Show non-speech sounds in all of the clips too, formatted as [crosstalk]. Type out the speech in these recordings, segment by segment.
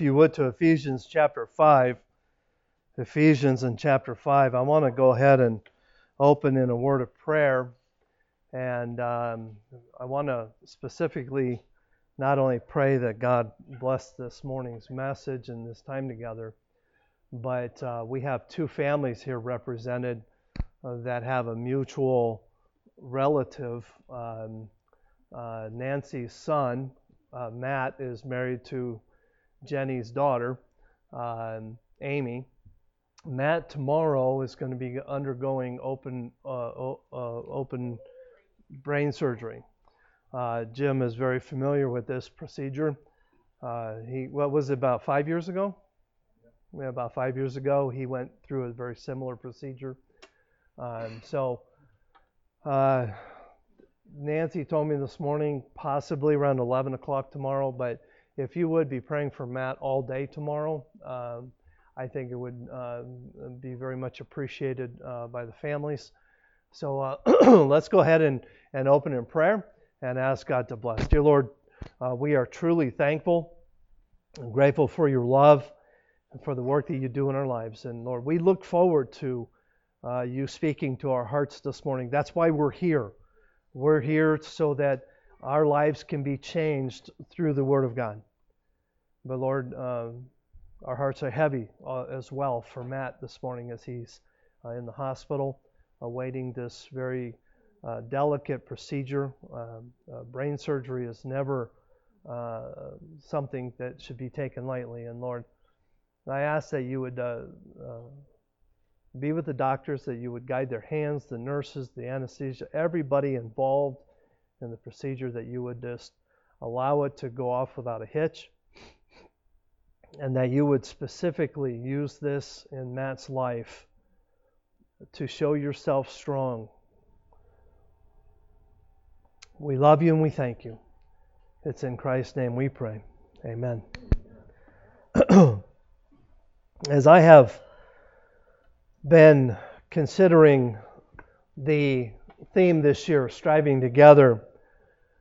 if you would, to Ephesians chapter 5. Ephesians in chapter 5. I want to go ahead and open in a word of prayer. And um, I want to specifically not only pray that God bless this morning's message and this time together, but uh, we have two families here represented uh, that have a mutual relative. Um, uh, Nancy's son, uh, Matt, is married to Jenny's daughter, um, Amy. Matt tomorrow is going to be undergoing open uh, uh, open brain surgery. Uh, Jim is very familiar with this procedure. Uh, he what was it about five years ago? Yeah, about five years ago, he went through a very similar procedure. Um, so, uh, Nancy told me this morning, possibly around 11 o'clock tomorrow, but if you would be praying for Matt all day tomorrow, um, I think it would uh, be very much appreciated uh, by the families. So uh, [clears throat] let's go ahead and, and open in prayer and ask God to bless. Dear Lord, uh, we are truly thankful and grateful for your love and for the work that you do in our lives. And Lord, we look forward to uh, you speaking to our hearts this morning. That's why we're here. We're here so that our lives can be changed through the Word of God. But Lord, uh, our hearts are heavy uh, as well for Matt this morning as he's uh, in the hospital awaiting this very uh, delicate procedure. Um, uh, brain surgery is never uh, something that should be taken lightly. And Lord, I ask that you would be with the doctors, that you would guide their hands, the nurses, the anesthesia, everybody involved in the procedure, that you would just allow it to go off without a hitch and that you would specifically use this in Matt's life to show yourself strong. We love you and we thank you. It's in Christ's name we pray. Amen. [clears throat] As I have been considering the theme this year, striving together,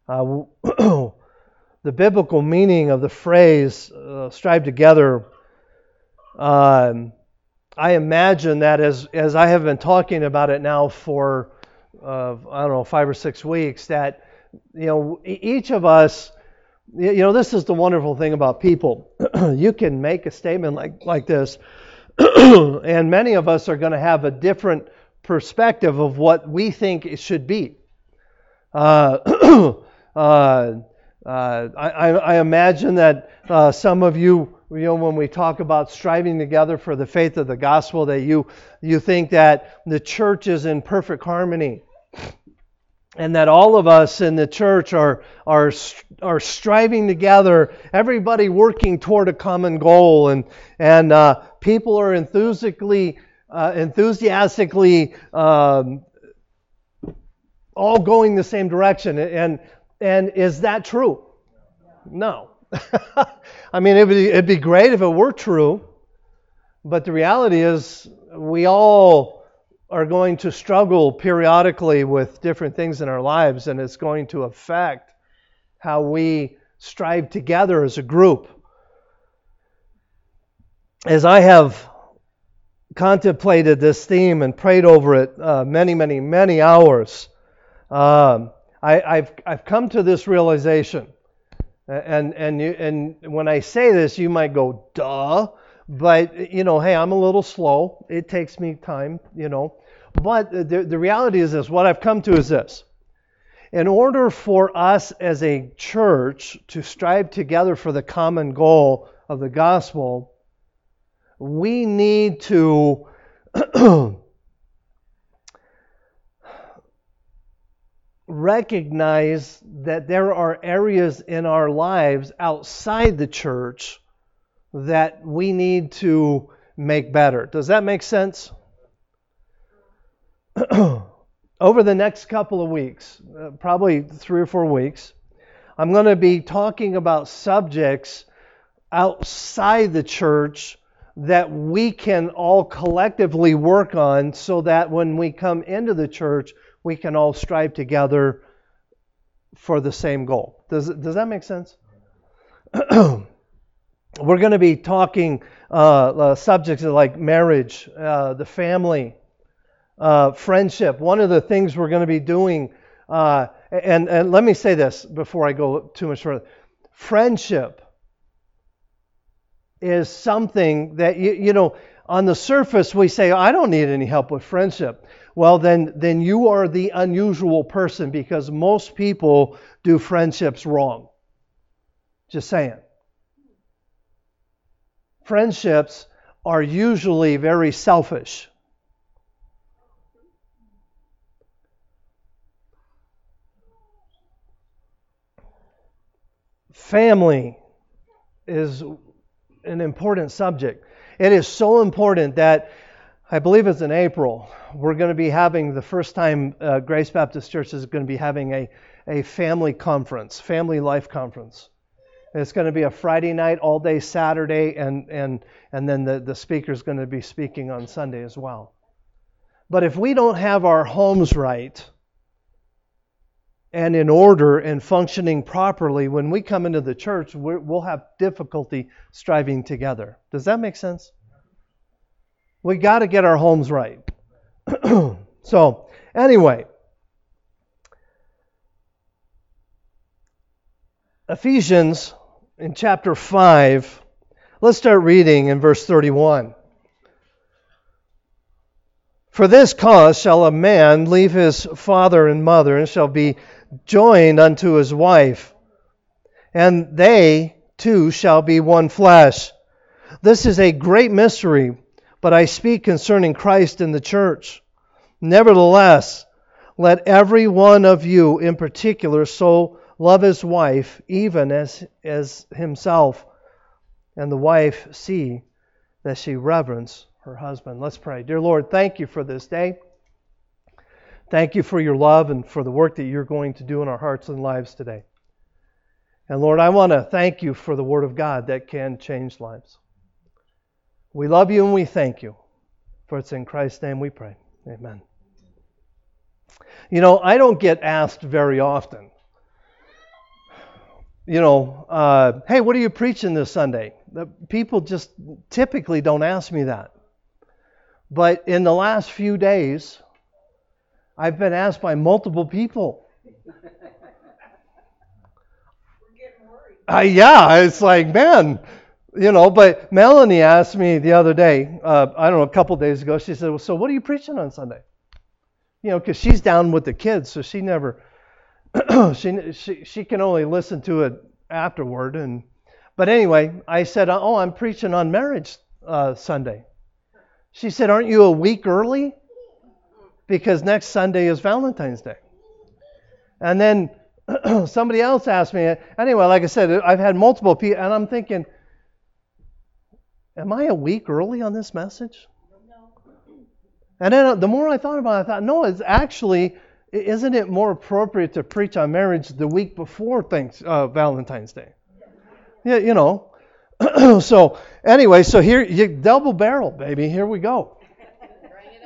uh, [clears throat] the biblical meaning of the phrase uh, strive together, um, I imagine that as, as I have been talking about it now for, uh, I don't know, five or six weeks, that, you know, each of us, you know, this is the wonderful thing about people. [clears throat] you can make a statement like, like this, [clears throat] and many of us are going to have a different perspective of what we think it should be. Uh, [clears throat] uh, I, I, imagine that uh, some of you, you know, when we talk about striving together for the faith of the gospel, that you you think that the church is in perfect harmony, and that all of us in the church are are are striving together, everybody working toward a common goal, and and uh, people are enthusiastically uh, enthusiastically um, all going the same direction, and and is that true? No. [laughs] I mean, it'd be, it'd be great if it were true, but the reality is we all are going to struggle periodically with different things in our lives, and it's going to affect how we strive together as a group. As I have contemplated this theme and prayed over it uh, many, many, many hours, um, I, have I've come to this realization, and and you, and when I say this, you might go, "Duh," but you know, hey, I'm a little slow. It takes me time, you know. But the, the reality is this: what I've come to is this. In order for us as a church to strive together for the common goal of the gospel, we need to [clears throat] recognize that there are areas in our lives outside the church that we need to make better. Does that make sense? [clears throat] Over the next couple of weeks, uh, probably three or four weeks, I'm going to be talking about subjects outside the church that we can all collectively work on so that when we come into the church, we can all strive together for the same goal. Does, does that make sense? [clears throat] we're going to be talking uh, uh, subjects like marriage, uh, the family, uh, friendship. One of the things we're going to be doing, uh, and, and let me say this before I go too much further friendship is something that, you, you know, on the surface we say, I don't need any help with friendship. Well, then, then you are the unusual person because most people do friendships wrong. Just saying. Friendships are usually very selfish. Family is an important subject. It is so important that I believe it's in April. We're going to be having the first time uh, Grace Baptist Church is going to be having a, a family conference, family life conference. It's going to be a Friday night, all day Saturday, and, and, and then the, the speaker is going to be speaking on Sunday as well. But if we don't have our homes right, and in order and functioning properly, when we come into the church, we will have difficulty striving together. Does that make sense? We got to get our homes right. [clears throat] so, anyway, Ephesians in chapter 5, let's start reading in verse 31. For this cause shall a man leave his father and mother and shall be joined unto his wife, and they two shall be one flesh. This is a great mystery, but I speak concerning Christ and the church. Nevertheless, let every one of you in particular so love his wife, even as, as himself, and the wife see that she reverence her husband. Let's pray. Dear Lord, thank you for this day. Thank you for your love and for the work that you're going to do in our hearts and lives today. And Lord, I want to thank you for the Word of God that can change lives. We love you and we thank you. For it's in Christ's name we pray. Amen. You know, I don't get asked very often, you know, uh, hey, what are you preaching this Sunday? The people just typically don't ask me that. But in the last few days, I've been asked by multiple people. [laughs] We're getting worried. Uh, yeah, it's like, man, you know, but Melanie asked me the other day, uh, I don't know, a couple days ago, she said, well, so what are you preaching on Sunday? You know, because she's down with the kids, so she never, [clears throat] she, she, she can only listen to it afterward. And But anyway, I said, oh, I'm preaching on marriage uh, Sunday. She said, aren't you a week early? because next Sunday is Valentine's Day. And then [clears throat] somebody else asked me, anyway, like I said, I've had multiple people, and I'm thinking, am I a week early on this message? No. And then uh, the more I thought about it, I thought, no, it's actually, isn't it more appropriate to preach on marriage the week before thanks, uh, Valentine's Day? Yeah, you know. [clears throat] so anyway, so here, you double barrel, baby. Here we go.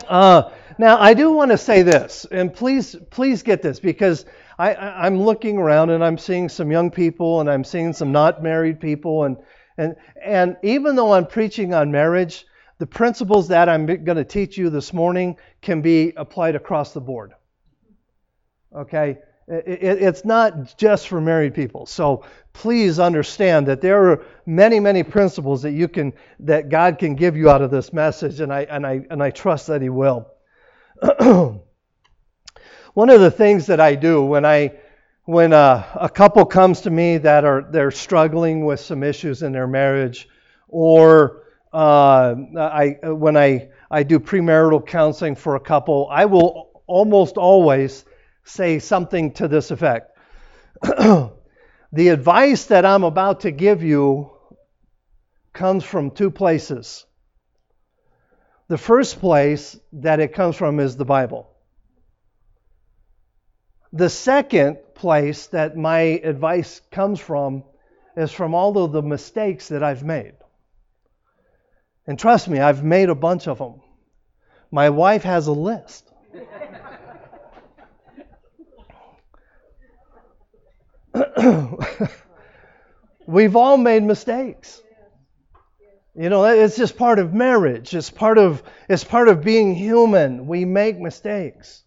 Uh, now, I do want to say this, and please, please get this, because I, I'm looking around and I'm seeing some young people and I'm seeing some not married people, and and and even though I'm preaching on marriage, the principles that I'm going to teach you this morning can be applied across the board. Okay, it, it's not just for married people. So please understand that there are many, many principles that you can that God can give you out of this message, and I and I and I trust that He will. [clears throat] One of the things that I do when I when a, a, couple comes to me that are they're struggling with some issues in their marriage, or uh, I when I I do premarital counseling for a couple, I will almost always say something to this effect. [clears throat] the advice that I'm about to give you comes from two places. The first place that it comes from is the Bible. The second place that my advice comes from is from all of the mistakes that I've made. And trust me, I've made a bunch of them. My wife has a list. [coughs] We've all made mistakes. You know, it's just part of marriage. It's part of it's part of being human. We make mistakes.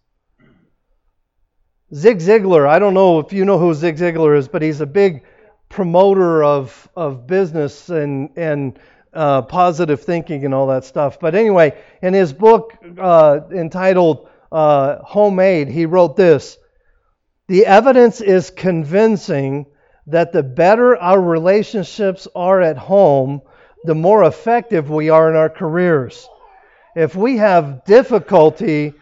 Zig Ziglar, I don't know if you know who Zig Ziglar is, but he's a big promoter of of business and and uh, positive thinking and all that stuff. But anyway, in his book uh, entitled uh, Homemade, he wrote this: "The evidence is convincing that the better our relationships are at home." the more effective we are in our careers. If we have difficulty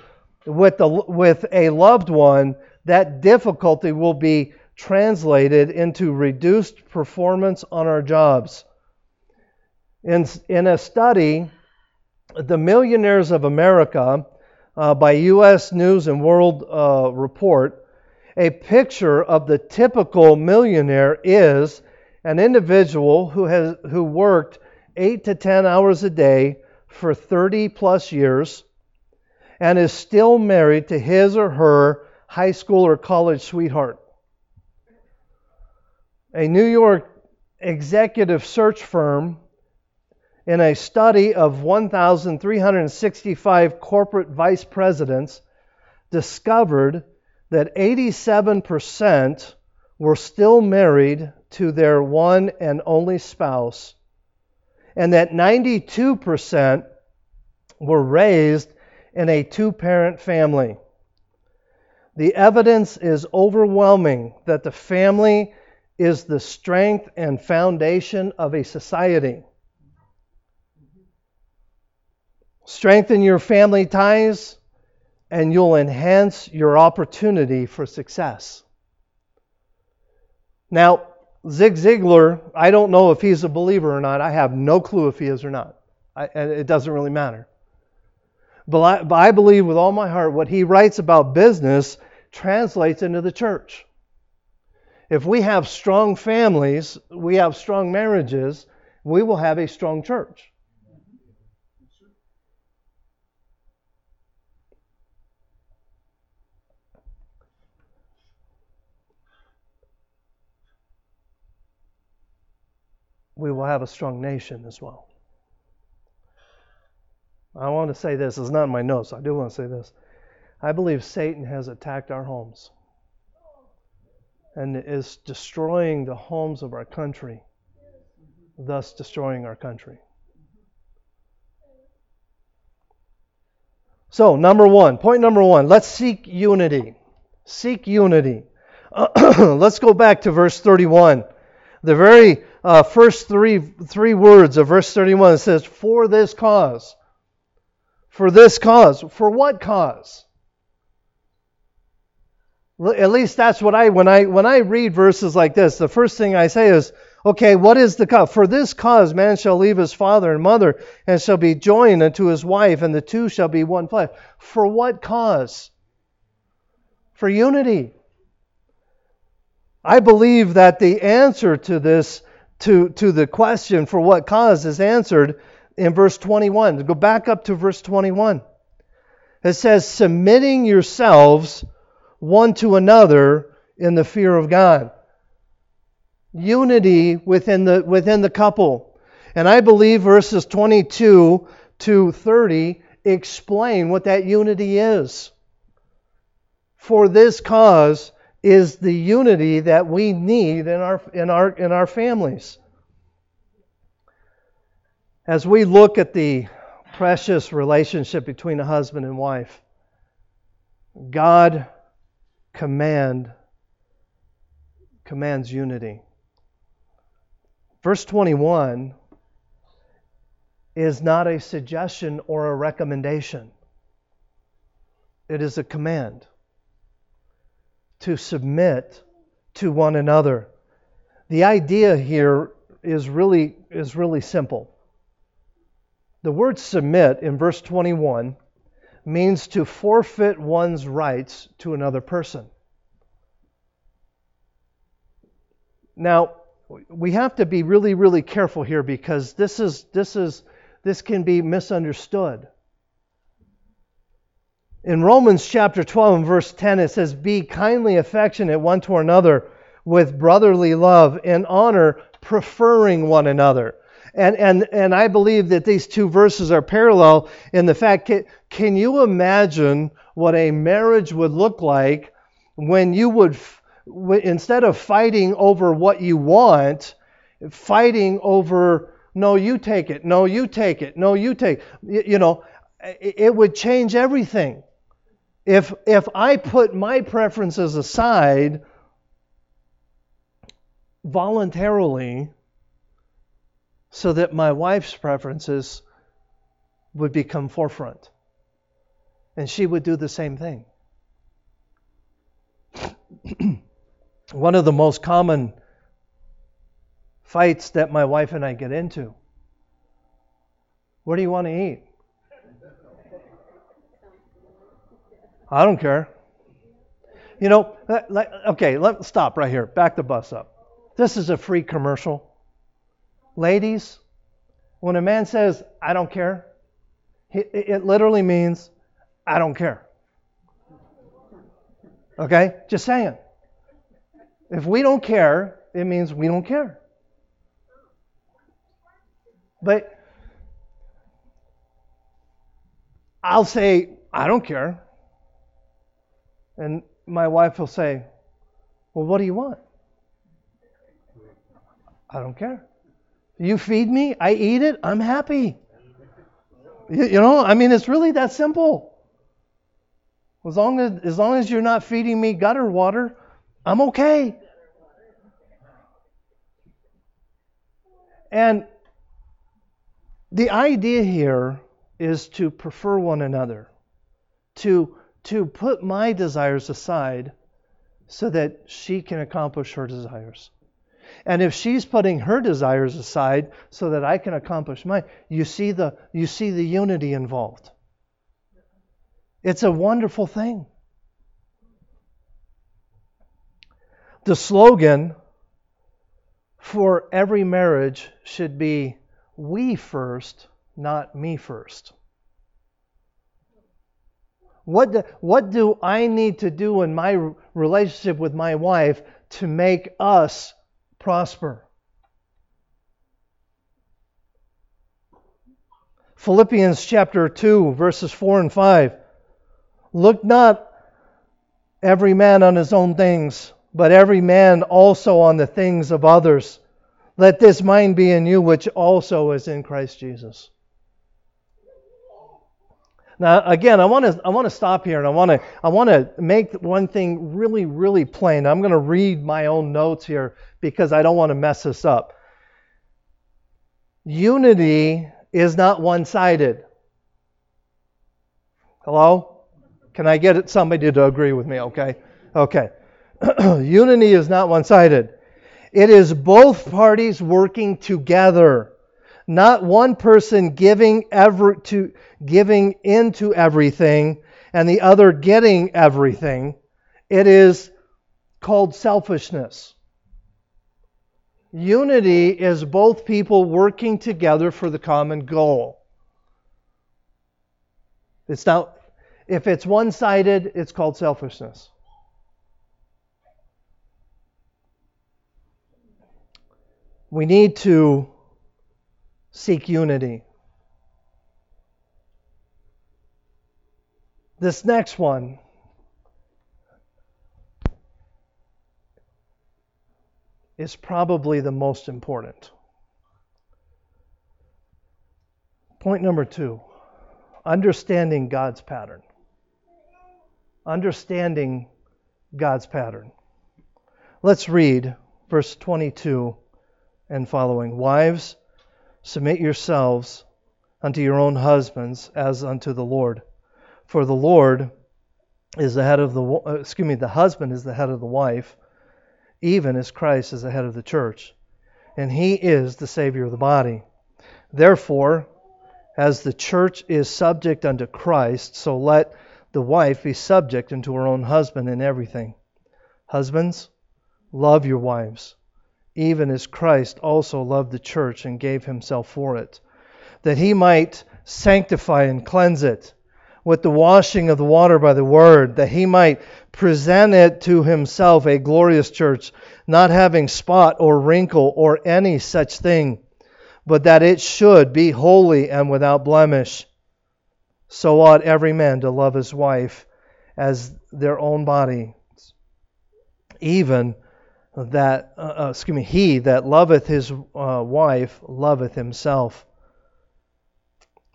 with, the, with a loved one, that difficulty will be translated into reduced performance on our jobs. In, in a study, The Millionaires of America uh, by U.S. News and World uh, Report, a picture of the typical millionaire is an individual who has who worked 8 to 10 hours a day for 30 plus years and is still married to his or her high school or college sweetheart. A New York executive search firm in a study of 1,365 corporate vice presidents discovered that 87% were still married to their one and only spouse and that 92% were raised in a two parent family. The evidence is overwhelming that the family is the strength and foundation of a society. Strengthen your family ties, and you'll enhance your opportunity for success. Now, Zig Ziglar, I don't know if he's a believer or not. I have no clue if he is or not. I, it doesn't really matter. But I, believe with all my heart what he writes about business translates into the church. If we have strong families, we have strong marriages, we will have a strong church. we will have a strong nation as well. I want to say this. It's not in my notes. I do want to say this. I believe Satan has attacked our homes and is destroying the homes of our country, thus destroying our country. So, number one, point number one, let's seek unity. Seek unity. [clears throat] let's go back to verse 31. The very uh, first three, three words of verse 31 it says, For this cause. For this cause. For what cause? At least that's what I when I when I read verses like this, the first thing I say is, okay, what is the cause? For this cause man shall leave his father and mother and shall be joined unto his wife, and the two shall be one flesh. For what cause? For unity. I believe that the answer to this to, to the question for what cause is answered in verse 21. Go back up to verse 21. It says, submitting yourselves one to another in the fear of God. Unity within the, within the couple. And I believe verses 22 to 30 explain what that unity is. For this cause, is the unity that we need in our, in our, in our families. As we look at the precious relationship between a husband and wife, God command commands unity. Verse 21 is not a suggestion or a recommendation. It is a command to submit to one another. The idea here is really, is really simple. The word submit in verse 21 means to forfeit one's rights to another person. Now, we have to be really, really careful here because this is this is this can be misunderstood. In Romans chapter 12 and verse 10, it says, Be kindly affectionate one to another with brotherly love and honor, preferring one another. And, and, and I believe that these two verses are parallel in the fact can, can you imagine what a marriage would look like when you would, instead of fighting over what you want, fighting over, no, you take it, no, you take it, no, you take You know, it would change everything. If, if I put my preferences aside voluntarily, so that my wife's preferences would become forefront. And she would do the same thing. [clears throat] One of the most common fights that my wife and I get into what do you want to eat? I don't care. You know, okay, let's stop right here. Back the bus up. This is a free commercial. Ladies, when a man says, I don't care, it literally means, I don't care. Okay? Just saying. If we don't care, it means we don't care. But I'll say, I don't care. And my wife will say, Well, what do you want? I don't care. You feed me, I eat it, I'm happy. You, you know, I mean, it's really that simple. As long as, as long as you're not feeding me gutter water, I'm okay. And the idea here is to prefer one another, to, to put my desires aside so that she can accomplish her desires. And if she's putting her desires aside so that I can accomplish mine, you see the, you see the unity involved. It's a wonderful thing. The slogan for every marriage should be we first, not me first. What do, what do I need to do in my relationship with my wife to make us prosper. Philippians chapter 2, verses 4 and 5. Look not every man on his own things, but every man also on the things of others. Let this mind be in you, which also is in Christ Jesus. Now, again, I want to I want to stop here and I want to I want to make one thing really really plain. I'm going to read my own notes here because I don't want to mess this up. Unity is not one-sided. Hello? Can I get somebody to agree with me? Okay. Okay. [clears throat] Unity is not one-sided. It is both parties working together not one person giving ever to giving into everything and the other getting everything. It is called selfishness. Unity is both people working together for the common goal. It's not if it's one-sided, it's called selfishness. We need to seek unity. This next one is probably the most important. Point number two understanding God's pattern. Understanding God's pattern. Let's read verse 22 and following. Wives, Submit yourselves unto your own husbands as unto the Lord. For the Lord is the head of the uh, excuse me, the husband is the head of the wife, even as Christ is the head of the church, and he is the savior of the body. Therefore, as the church is subject unto Christ, so let the wife be subject unto her own husband in everything. Husbands, love your wives even as Christ also loved the church and gave himself for it, that he might sanctify and cleanse it with the washing of the water by the word, that he might present it to himself a glorious church, not having spot or wrinkle or any such thing, but that it should be holy and without blemish. So ought every man to love his wife as their own body. Even that, uh, uh, excuse me, he that loveth his uh, wife loveth himself.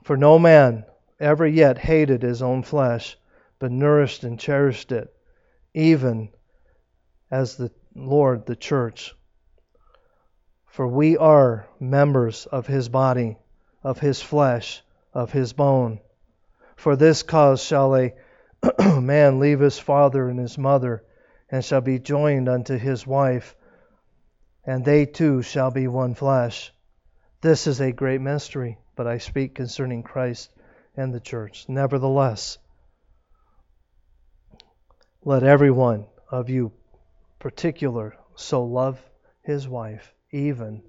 For no man ever yet hated his own flesh, but nourished and cherished it, even as the Lord the church. For we are members of his body, of his flesh, of his bone. For this cause shall a [clears throat] man leave his father and his mother, and shall be joined unto his wife, and they two shall be one flesh. This is a great mystery, but I speak concerning Christ and the church. Nevertheless, let every one of you particular so love his wife even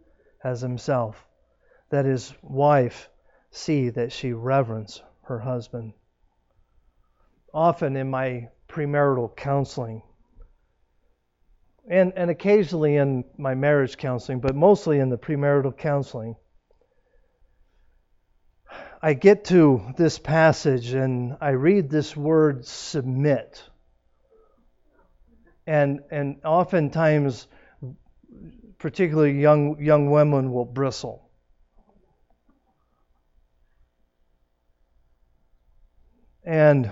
as himself, that his wife see that she reverence her husband. Often in my premarital counseling, and, and occasionally in my marriage counseling, but mostly in the premarital counseling, I get to this passage and I read this word submit. And, and oftentimes, particularly young, young women will bristle. And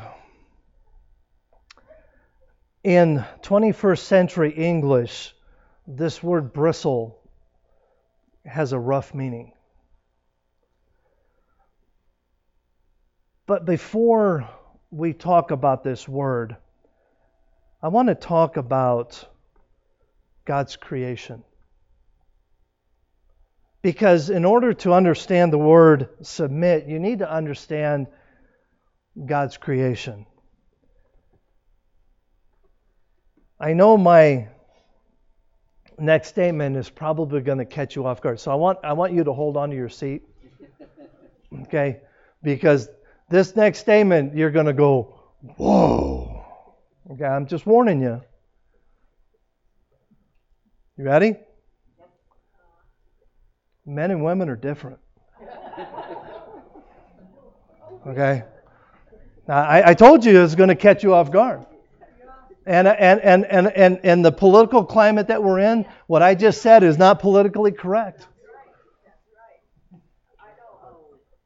in 21st century English, this word bristle has a rough meaning. But before we talk about this word, I want to talk about God's creation. Because in order to understand the word submit, you need to understand God's creation. I know my next statement is probably going to catch you off guard. So I want I want you to hold on to your seat. [laughs] Okay? Because this next statement you're going to go, "Whoa." Okay, I'm just warning you. You ready? Men and women are different. [laughs] Okay? Now, I, I told you it's going to catch you off guard. And, and, and, and, and, and the political climate that we're in, what I just said is not politically correct.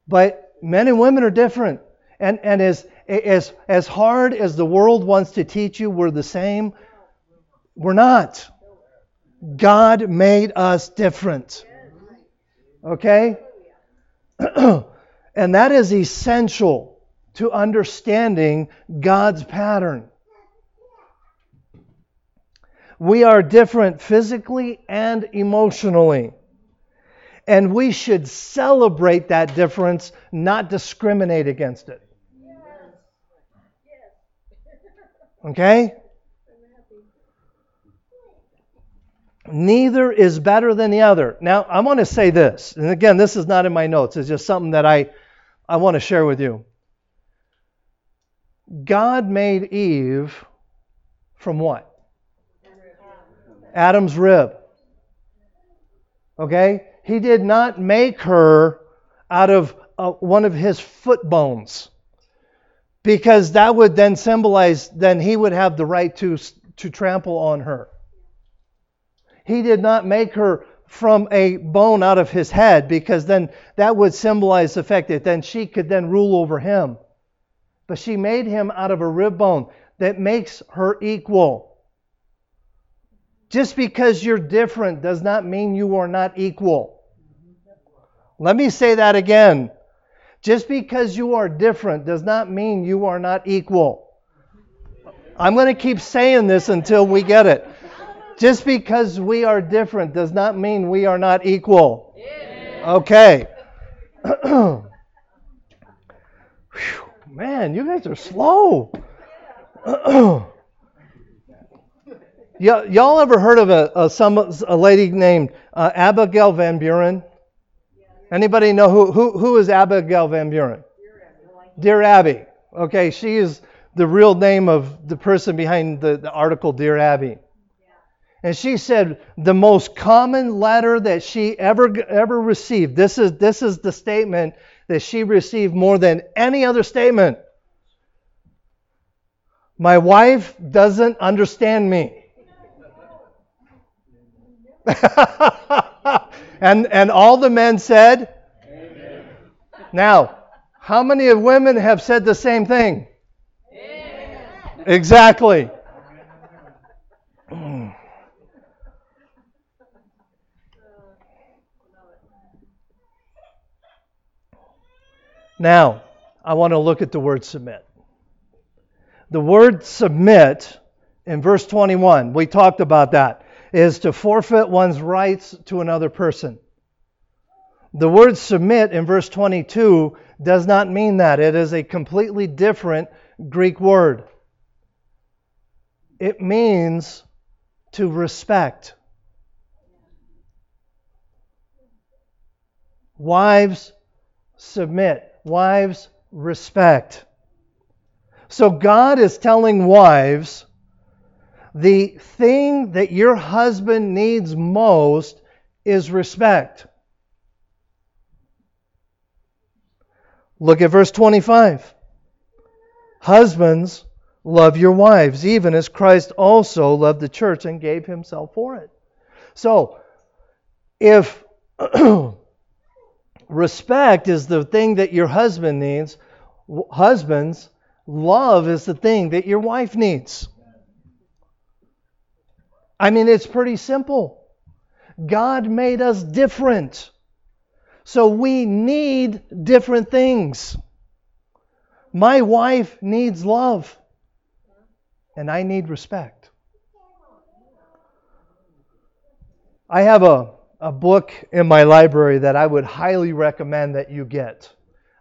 But men and women are different. And, and as, as, as hard as the world wants to teach you we're the same, we're not. God made us different. Okay? [clears throat] and that is essential to understanding God's pattern. We are different physically and emotionally. And we should celebrate that difference, not discriminate against it. Okay? Neither is better than the other. Now, I want to say this, and again, this is not in my notes, it's just something that I, I want to share with you. God made Eve from what? Adam's rib. Okay? He did not make her out of uh, one of his foot bones because that would then symbolize then he would have the right to, to trample on her. He did not make her from a bone out of his head because then that would symbolize the fact that then she could then rule over him. But she made him out of a rib bone that makes her equal. Just because you're different does not mean you are not equal. Let me say that again. Just because you are different does not mean you are not equal. I'm going to keep saying this until we get it. Just because we are different does not mean we are not equal. Okay. [clears throat] Man, you guys are slow. [clears throat] y'all ever heard of a, a, some, a lady named uh, Abigail Van Buren? Anybody know who, who, who is Abigail Van Buren? Dear Abby. Okay, she is the real name of the person behind the, the article Dear Abby. And she said the most common letter that she ever ever received. This is this is the statement that she received more than any other statement. My wife doesn't understand me. [laughs] and and all the men said Amen. Now, how many of women have said the same thing? Amen. Exactly. [clears throat] Now, I want to look at the word submit. The word submit in verse 21, we talked about that, is to forfeit one's rights to another person. The word submit in verse 22 does not mean that. It is a completely different Greek word. It means to respect. Wives, submit. Wives, respect. So God is telling wives the thing that your husband needs most is respect. Look at verse 25. Husbands, love your wives, even as Christ also loved the church and gave himself for it. So, if [clears throat] respect is the thing that your husband needs, husbands, love is the thing that your wife needs. I mean, it's pretty simple. God made us different. So we need different things. My wife needs love, and I need respect. I have a, a book in my library that I would highly recommend that you get.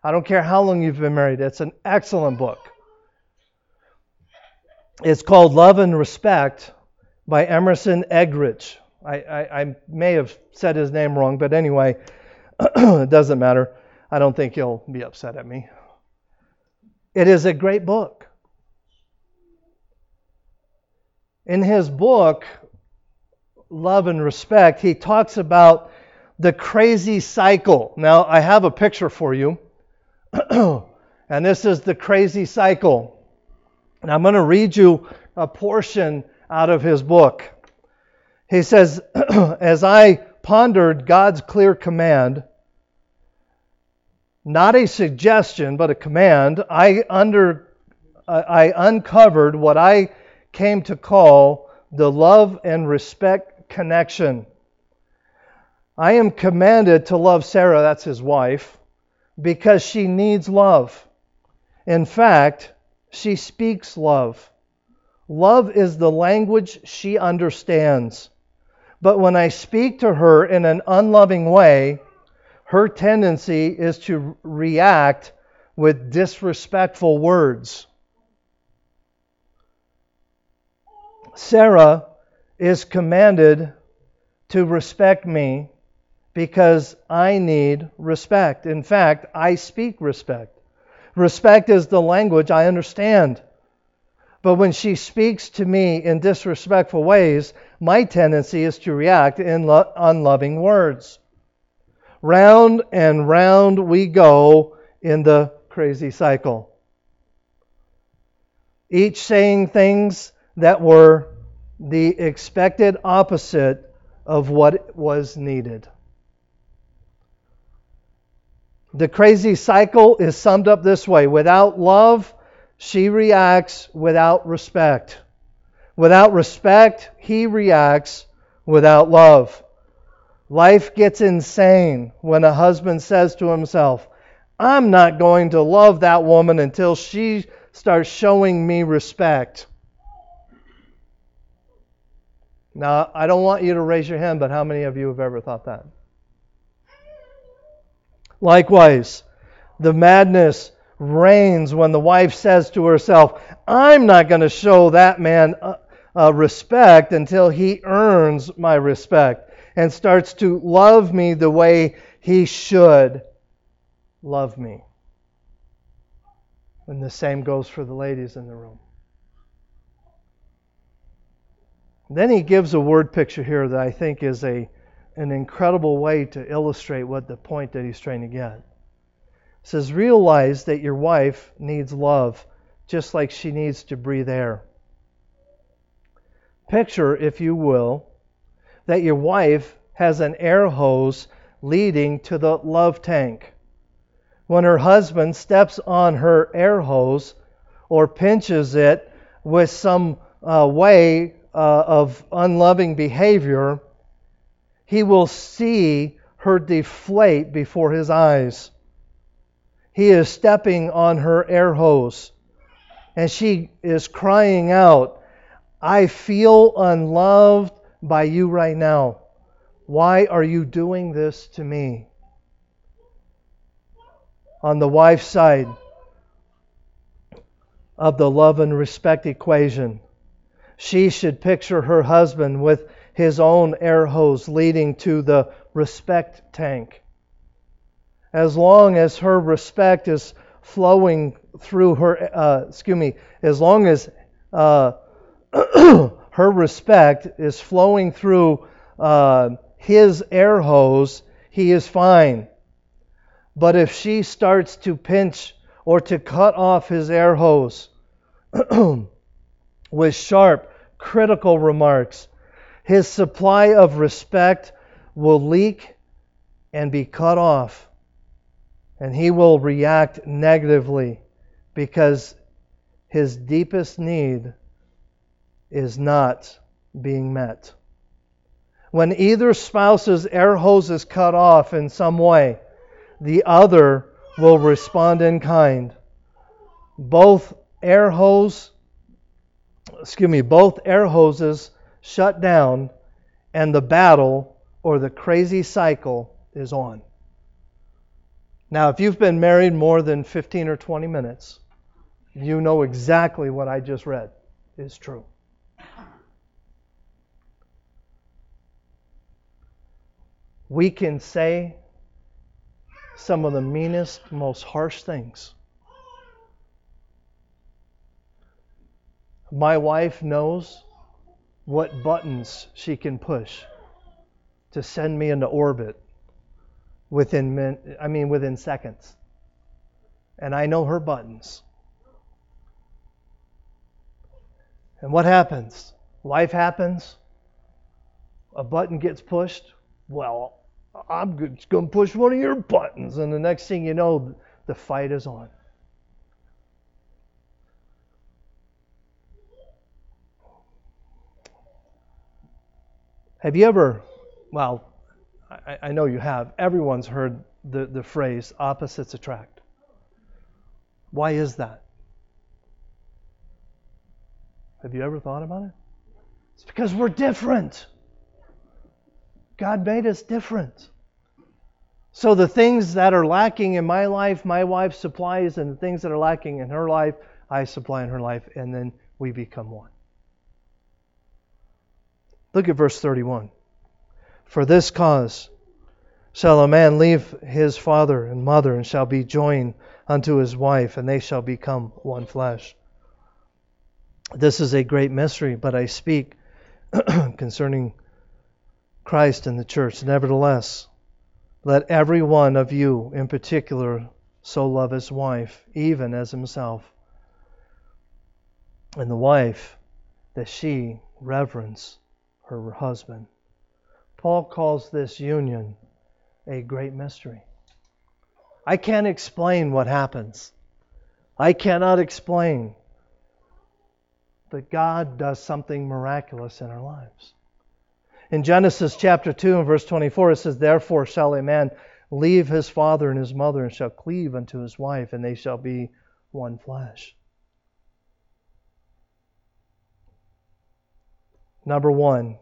I don't care how long you've been married, it's an excellent book. It's called Love and Respect by Emerson Eggerichs. I, I, I may have said his name wrong, but anyway, [clears throat] it doesn't matter. I don't think he'll be upset at me. It is a great book. In his book, Love and Respect, he talks about the crazy cycle. Now, I have a picture for you, [clears throat] and this is the crazy cycle. And I'm going to read you a portion out of his book. He says, [clears throat] As I pondered God's clear command, not a suggestion, but a command, I, under, I uncovered what I came to call the love and respect connection. I am commanded to love Sarah, that's his wife, because she needs love. In fact, she speaks love. Love is the language she understands. But when I speak to her in an unloving way, her tendency is to react with disrespectful words. Sarah is commanded to respect me because I need respect. In fact, I speak respect. Respect is the language I understand. But when she speaks to me in disrespectful ways, my tendency is to react in lo- unloving words. Round and round we go in the crazy cycle. Each saying things that were the expected opposite of what was needed. The crazy cycle is summed up this way without love, she reacts without respect. Without respect, he reacts without love. Life gets insane when a husband says to himself, I'm not going to love that woman until she starts showing me respect. Now, I don't want you to raise your hand, but how many of you have ever thought that? Likewise, the madness reigns when the wife says to herself, I'm not going to show that man uh, uh, respect until he earns my respect and starts to love me the way he should love me. And the same goes for the ladies in the room. Then he gives a word picture here that I think is a an incredible way to illustrate what the point that he's trying to get. Says, Realize that your wife needs love just like she needs to breathe air. Picture, if you will, that your wife has an air hose leading to the love tank. When her husband steps on her air hose or pinches it with some uh, way uh, of unloving behavior, he will see her deflate before his eyes. He is stepping on her air hose, and she is crying out, I feel unloved by you right now. Why are you doing this to me? On the wife's side of the love and respect equation, she should picture her husband with his own air hose leading to the respect tank. As long as her respect is flowing through her, uh, excuse me, as long as uh, [clears throat] her respect is flowing through uh, his air hose, he is fine. But if she starts to pinch or to cut off his air hose [clears throat] with sharp, critical remarks, his supply of respect will leak and be cut off. And he will react negatively because his deepest need is not being met. When either spouse's air hose is cut off in some way, the other will respond in kind. Both air hose, excuse me, both air hoses shut down, and the battle or the crazy cycle is on. Now, if you've been married more than 15 or 20 minutes, you know exactly what I just read is true. We can say some of the meanest, most harsh things. My wife knows what buttons she can push to send me into orbit within min, I mean within seconds. And I know her buttons. And what happens? Life happens. A button gets pushed. Well, I'm going to push one of your buttons. And the next thing you know, the fight is on. Have you ever, well, I, I know you have, everyone's heard the, the phrase opposites attract. Why is that? Have you ever thought about it? It's because we're different. God made us different. So the things that are lacking in my life, my wife supplies, and the things that are lacking in her life, I supply in her life, and then we become one. Look at verse 31. For this cause shall a man leave his father and mother and shall be joined unto his wife, and they shall become one flesh. This is a great mystery, but I speak [clears throat] concerning Christ and the church. Nevertheless, let every one of you in particular so love his wife, even as himself, and the wife that she reverence her husband. Paul calls this union a great mystery. I can't explain what happens. I cannot explain. But God does something miraculous in our lives. In Genesis chapter 2 and verse 24, it says, Therefore shall a man leave his father and his mother and shall cleave unto his wife, and they shall be one flesh. Number one,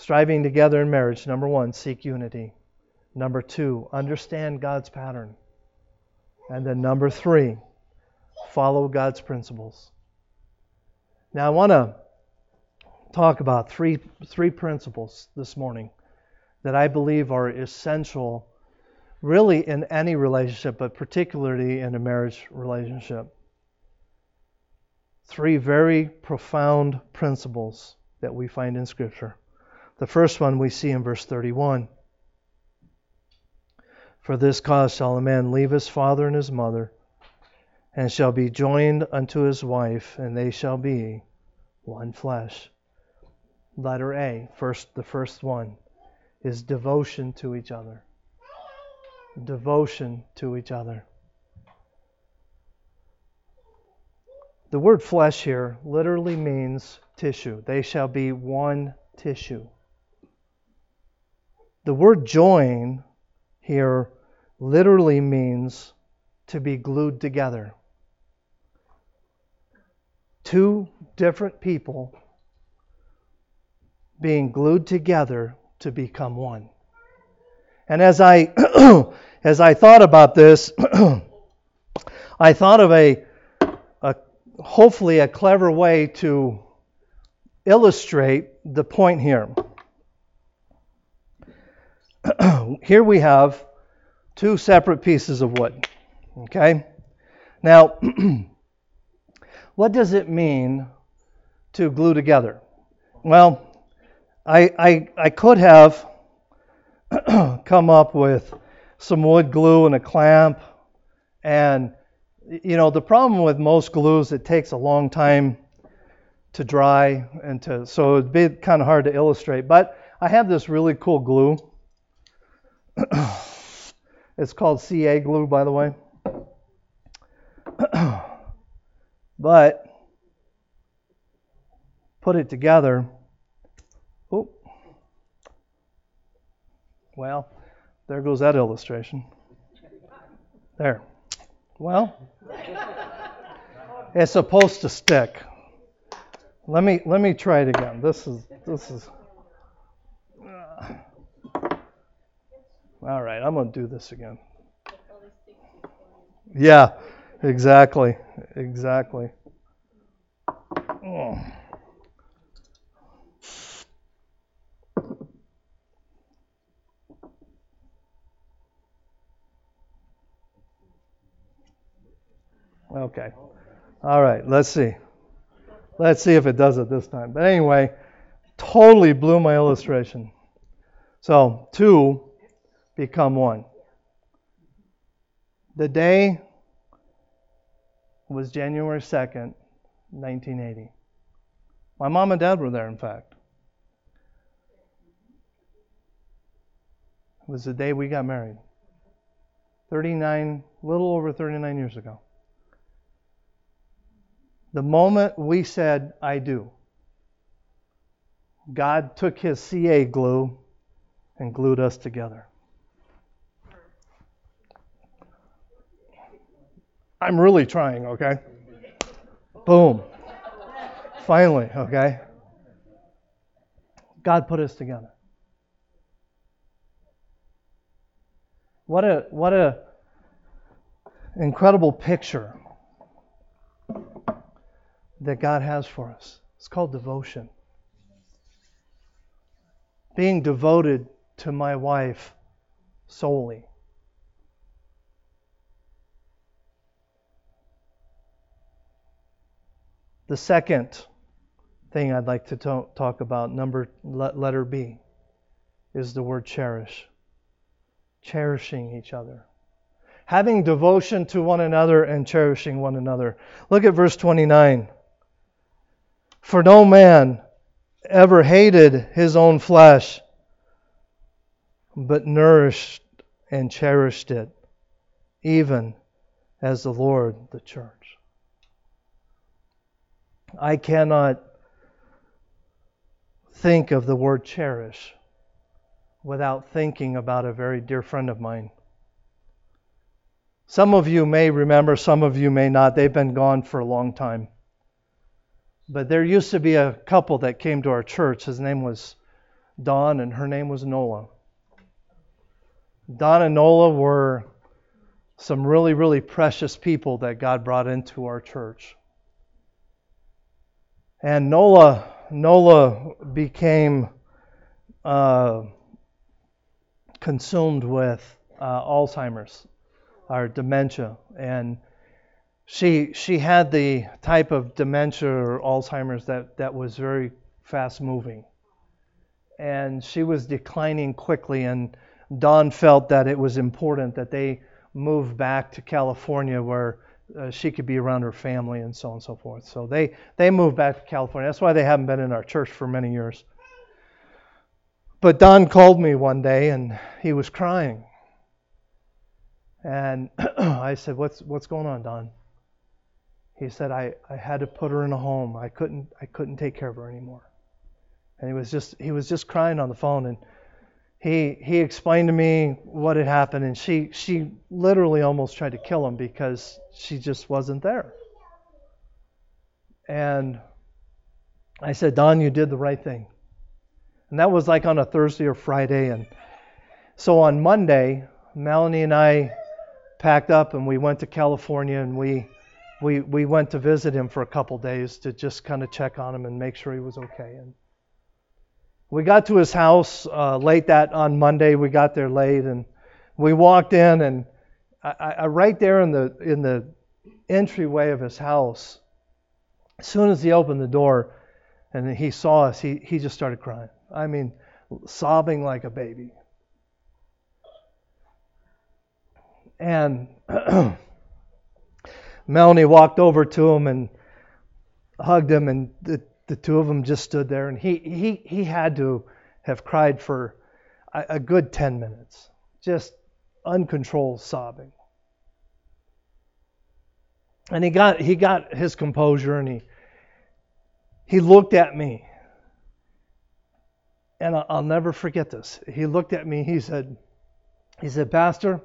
striving together in marriage. Number one, seek unity. Number two, understand God's pattern. And then number three, follow God's principles. Now, I want to talk about three, three principles this morning that I believe are essential, really, in any relationship, but particularly in a marriage relationship. three very profound principles that we find in Scripture. The first one we see in verse 31. For this cause shall a man leave his father and his mother, and shall be joined unto his wife, and they shall be one flesh. Letter A, first the first one, is devotion to each other. Devotion to each other. The word flesh here literally means tissue. They shall be one tissue. The word join here literally means to be glued together. Two different people being glued together to become one. And as I [clears throat] as I thought about this, [clears throat] I thought of a, a hopefully a clever way to illustrate the point here. [clears throat] here we have two separate pieces of wood. Okay? Now, [clears throat] what does it mean to glue together? Well, I, I, I could have [clears throat] come up with some wood glue and a clamp. And, you know, the problem with most glues, it takes a long time to dry and to, so it'd be kind of hard to illustrate. But I have this really cool glue. [clears throat] it's called CA glue, by the way. [clears throat] but put it together. Oh, well, there goes that illustration. There. Well, it's supposed to stick. Let me let me try it again. This is this is. All right, I'm going to do this again. Yeah, exactly, exactly. Oh. Okay. All right, let's see. Let's see if it does it this time. But anyway, totally blew my illustration. So, two become one. The day was January 2nd, 1980. My mom and dad were there, in fact. It was the day we got married. 39, little over 39 years ago. The moment we said, I do, God took his CA glue and glued us together. I'm really trying, okay? Boom. Finally, okay? God put us together. What a what a incredible picture that God has for us. It's called devotion. Being devoted to my wife solely. The second thing I'd like to talk about, number letter B, is the word cherish. Cherishing each other. Having devotion to one another and cherishing one another. Look at verse 29. For no man ever hated his own flesh, but nourished and cherished it, even as the Lord the church. I cannot think of the word cherish without thinking about a very dear friend of mine. Some of you may remember, some of you may not. They've been gone for a long time. But there used to be a couple that came to our church. His name was Don, and her name was Nola. Don and Nola were some really, really precious people that God brought into our church. And Nola, Nola became uh, consumed with uh, Alzheimer's or dementia, and she she had the type of dementia or Alzheimer's that that was very fast moving, and she was declining quickly. And Don felt that it was important that they move back to California where uh, she could be around her family and so on and so forth. So they they moved back to California. That's why they haven't been in our church for many years. But Don called me one day and he was crying. And [clears throat] I said, "What's what's going on, Don?" He said, "I, I had to put her in a home. I couldn't I couldn't take care of her anymore." And he was just he was just crying on the phone and he he explained to me what had happened and she she literally almost tried to kill him because she just wasn't there. And I said, "Don, you did the right thing." And that was like on a Thursday or Friday and so on Monday, Melanie and I packed up and we went to California and we we we went to visit him for a couple days to just kind of check on him and make sure he was okay. And we got to his house uh, late that on Monday. We got there late and we walked in and I, I, right there in the in the entryway of his house, as soon as he opened the door and he saw us, he he just started crying. I mean, sobbing like a baby. And [clears throat] Melanie walked over to him and hugged him, and the, the two of them just stood there. And he, he, he had to have cried for a, a good 10 minutes, just uncontrolled sobbing. And he got, he got his composure and he, he looked at me. And I'll never forget this. He looked at me, he said, he said, Pastor,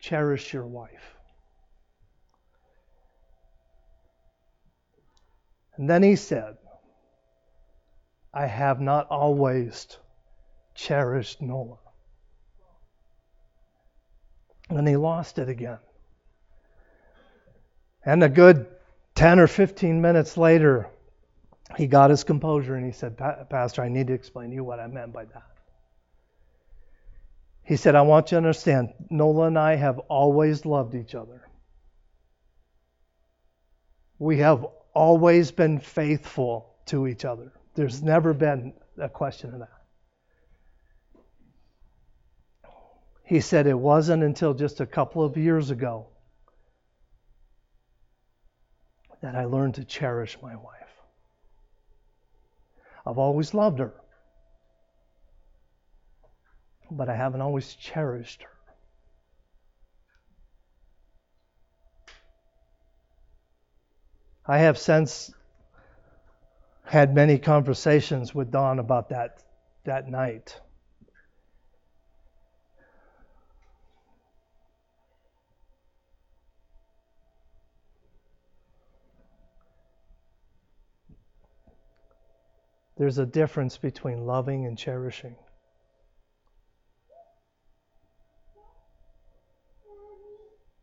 cherish your wife. And then he said, I have not always cherished Nola. And he lost it again. And a good 10 or 15 minutes later, he got his composure and he said, Pastor, I need to explain to you what I meant by that. He said, I want you to understand, Nola and I have always loved each other. We have always been faithful to each other. There's never been a question of that. He said it wasn't until just a couple of years ago that I learned to cherish my wife. I've always loved her but I haven't always cherished her. I have since had many conversations with Don about that that night. There's a difference between loving and cherishing.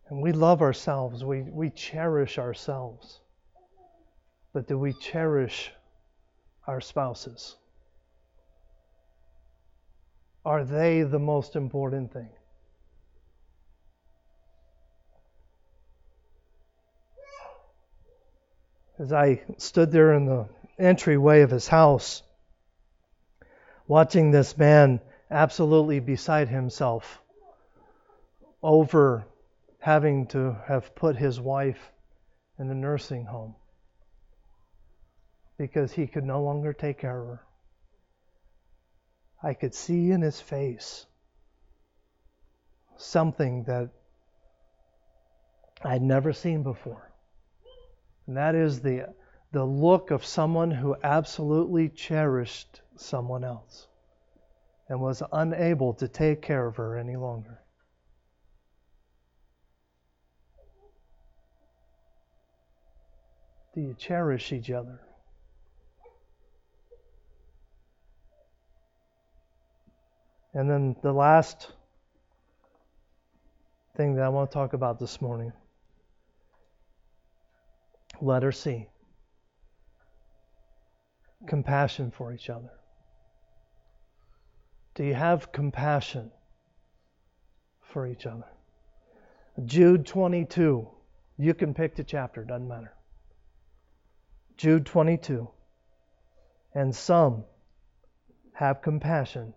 And we love ourselves, we, we cherish ourselves. But do we cherish our spouses? Are they the most important thing? As I stood there in the entryway of his house, watching this man absolutely beside himself over having to have put his wife in a nursing home because he could no longer take her. I could see in his face something that I'd never seen before. And that is the, the look of someone who absolutely cherished someone else and was unable to take care of her any longer. Do you cherish each other? And then the last thing that I want to talk about this morning letter C compassion for each other. Do you have compassion for each other? Jude 22 You can pick the chapter, doesn't matter. Jude 22. And some have compassion,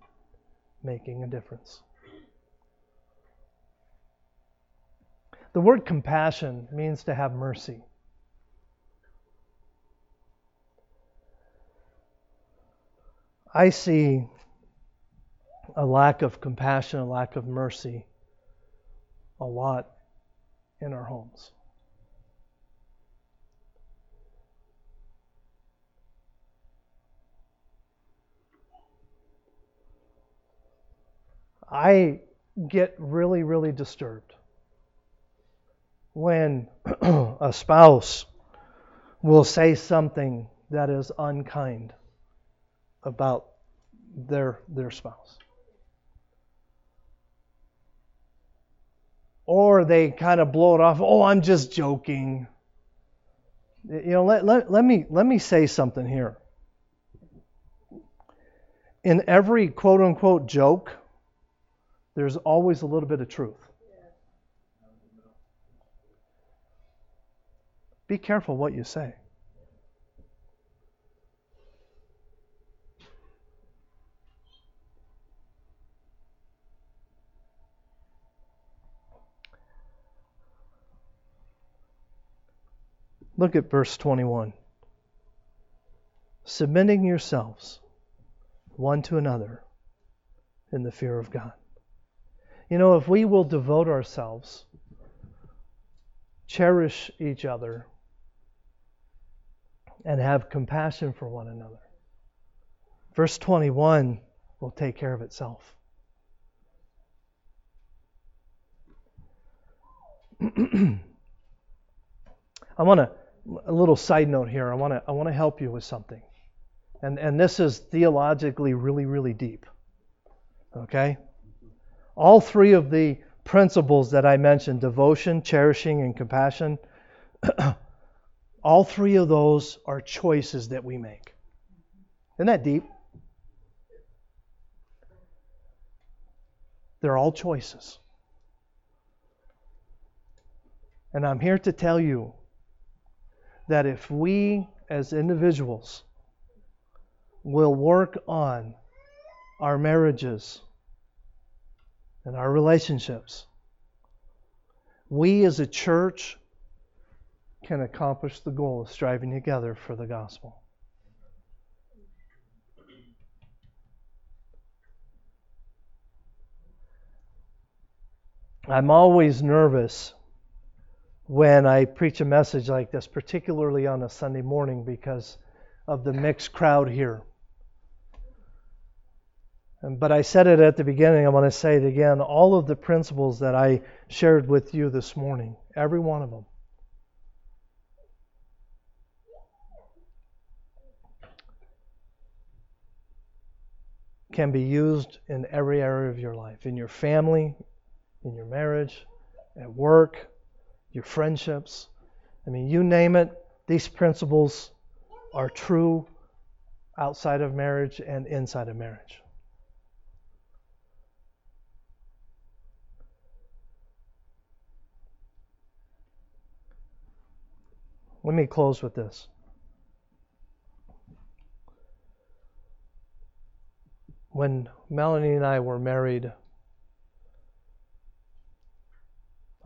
making a difference. The word compassion means to have mercy. I see a lack of compassion, a lack of mercy a lot in our homes. I get really, really disturbed when [clears throat] a spouse will say something that is unkind about their their spouse. Or they kind of blow it off, oh, I'm just joking. You know, let, let, let me let me say something here. In every quote unquote joke, there's always a little bit of truth. Be careful what you say. Look at verse 21. Submitting yourselves one to another in the fear of God. You know, if we will devote ourselves, cherish each other, and have compassion for one another, verse 21 will take care of itself. [clears throat] I want to a little side note here. I want to I want to help you with something, and and this is theologically really really deep. Okay, all three of the principles that I mentioned devotion, cherishing, and compassion [clears throat] all three of those are choices that we make. Isn't that deep? They're all choices. And I'm here to tell you that if we as individuals will work on our marriages and our relationships, we as a church can accomplish the goal of striving together for the gospel. I'm always nervous when I preach a message like this, particularly on a Sunday morning, because of the mixed crowd here. But I said it at the beginning, I want to say it again. All of the principles that I shared with you this morning, every one of them, can be used in every area of your life in your family, in your marriage, at work, your friendships. I mean, you name it, these principles are true outside of marriage and inside of marriage. Let me close with this. When Melanie and I were married,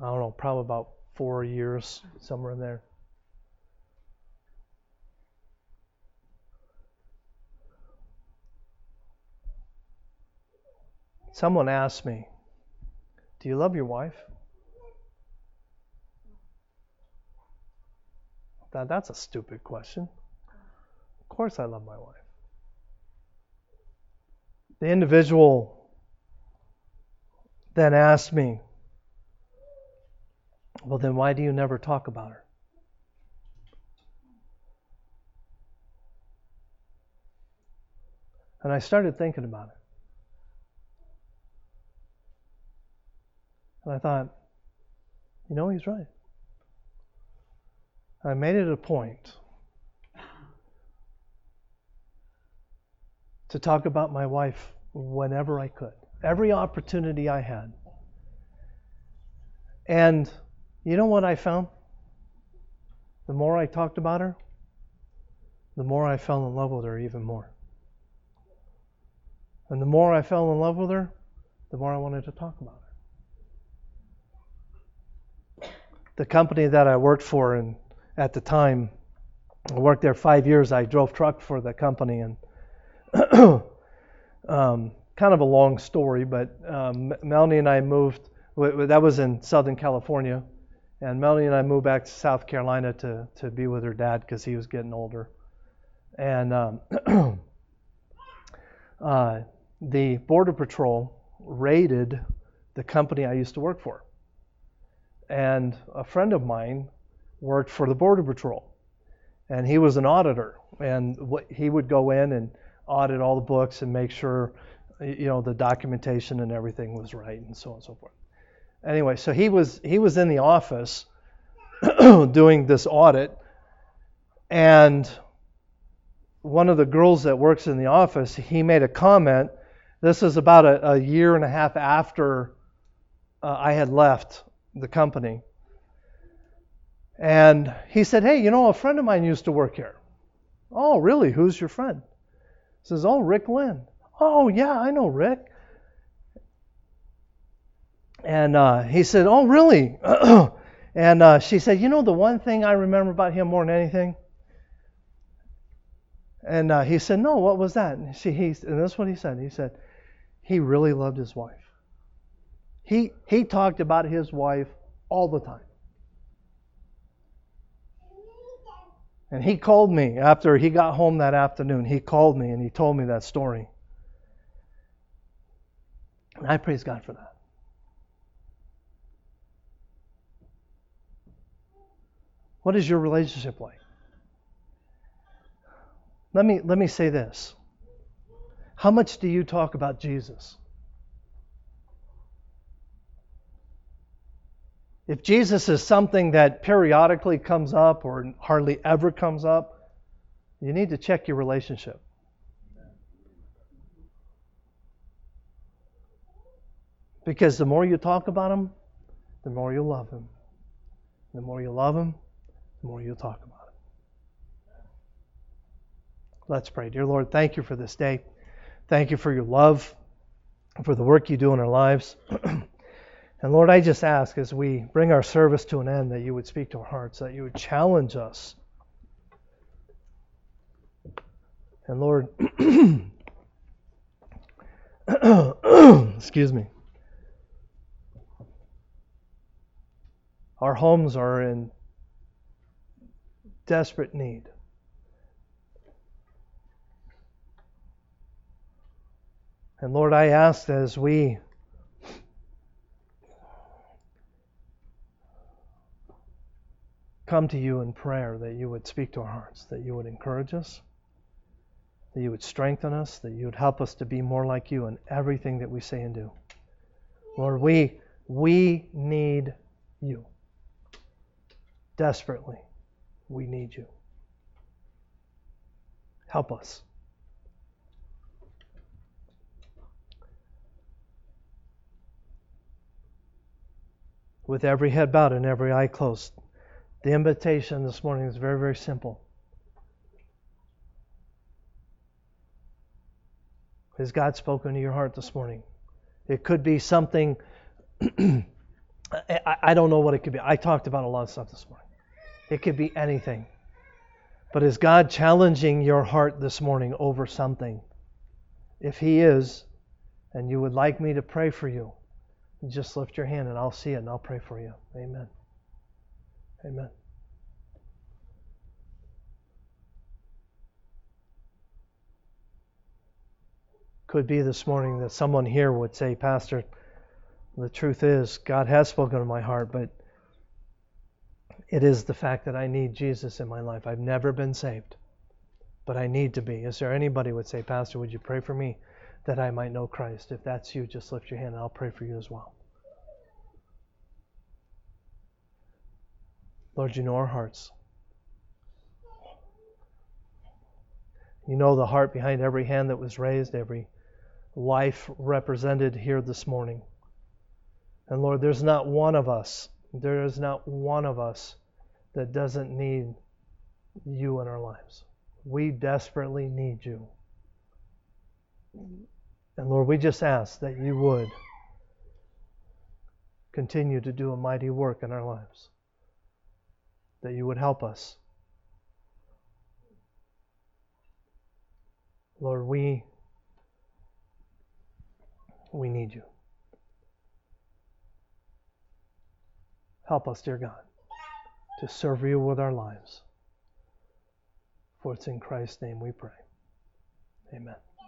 I don't know, probably about four years, somewhere in there. Someone asked me, Do you love your wife? That, that's a stupid question. Of course, I love my wife. The individual then asked me, well, then why do you never talk about her? And I started thinking about it. And I thought, you know, he's right. I made it a point to talk about my wife whenever I could, every opportunity I had. And you know what I found? the more I talked about her, the more I fell in love with her even more. And the more I fell in love with her, the more I wanted to talk about her. The company that I worked for and at the time, I worked there five years. I drove truck for the company and [clears throat] um, kind of a long story, but um, Melanie and I moved. That was in Southern California, and Melanie and I moved back to South Carolina to to be with her dad because he was getting older. And um, [clears throat] uh, the Border Patrol raided the company I used to work for. And a friend of mine worked for the Border Patrol, and he was an auditor. And he would go in and audit all the books and make sure, you know, the documentation and everything was right, and so on and so forth. Anyway, so he was he was in the office [clears throat] doing this audit, and one of the girls that works in the office, he made a comment this is about a, a year and a half after uh, I had left the company. And he said, Hey, you know, a friend of mine used to work here. Oh, really? Who's your friend? He says, Oh, Rick Lynn. Oh, yeah, I know Rick. And uh, he said, Oh, really? [clears throat] and uh, she said, You know, the one thing I remember about him more than anything? And uh, he said, No, what was that? And, she, he, and that's what he said. He said, he really loved his wife. He, he talked about his wife all the time. And he called me after he got home that afternoon. He called me and he told me that story. And I praise God for that. What is your relationship like? Let me, let me say this. How much do you talk about Jesus? If Jesus is something that periodically comes up or hardly ever comes up, you need to check your relationship. Because the more you talk about him, the more you love him. The more you love him, the more you'll talk about him. Let's pray. Dear Lord, thank you for this day. Thank you for your love, for the work you do in our lives. [clears throat] and Lord, I just ask as we bring our service to an end that you would speak to our hearts, that you would challenge us. And Lord, [clears throat] excuse me. Our homes are in desperate need. And Lord, I ask as we come to you in prayer that you would speak to our hearts, that you would encourage us, that you would strengthen us, that you would help us to be more like you in everything that we say and do. Lord, we we need you. Desperately, we need you. Help us. with every head bowed and every eye closed. The invitation this morning is very, very simple. Has God spoken to your heart this morning? It could be something, [clears throat] I don't know what it could be. I talked about a lot of stuff this morning. It could be anything. But is God challenging your heart this morning over something? If He is, and you would like me to pray for you, just lift your hand and I'll see it and I'll pray for you. Amen. Amen. Could be this morning that someone here would say, Pastor, the truth is, God has spoken to my heart, but it is the fact that I need Jesus in my life. I've never been saved, but I need to be. Is there anybody would say, Pastor, would you pray for me? that I might know Christ. If that's you, just lift your hand and I'll pray for you as well. Lord, you know our hearts. You know the heart behind every hand that was raised, every life represented here this morning. And Lord, there's not one of us, there is not one of us that doesn't need you in our lives. We desperately need you. And Lord, we just ask that you would continue to do a mighty work in our lives, that you would help us. Lord, we we need you. Help us, dear God, to serve you with our lives. For it's in Christ's name we pray. Amen.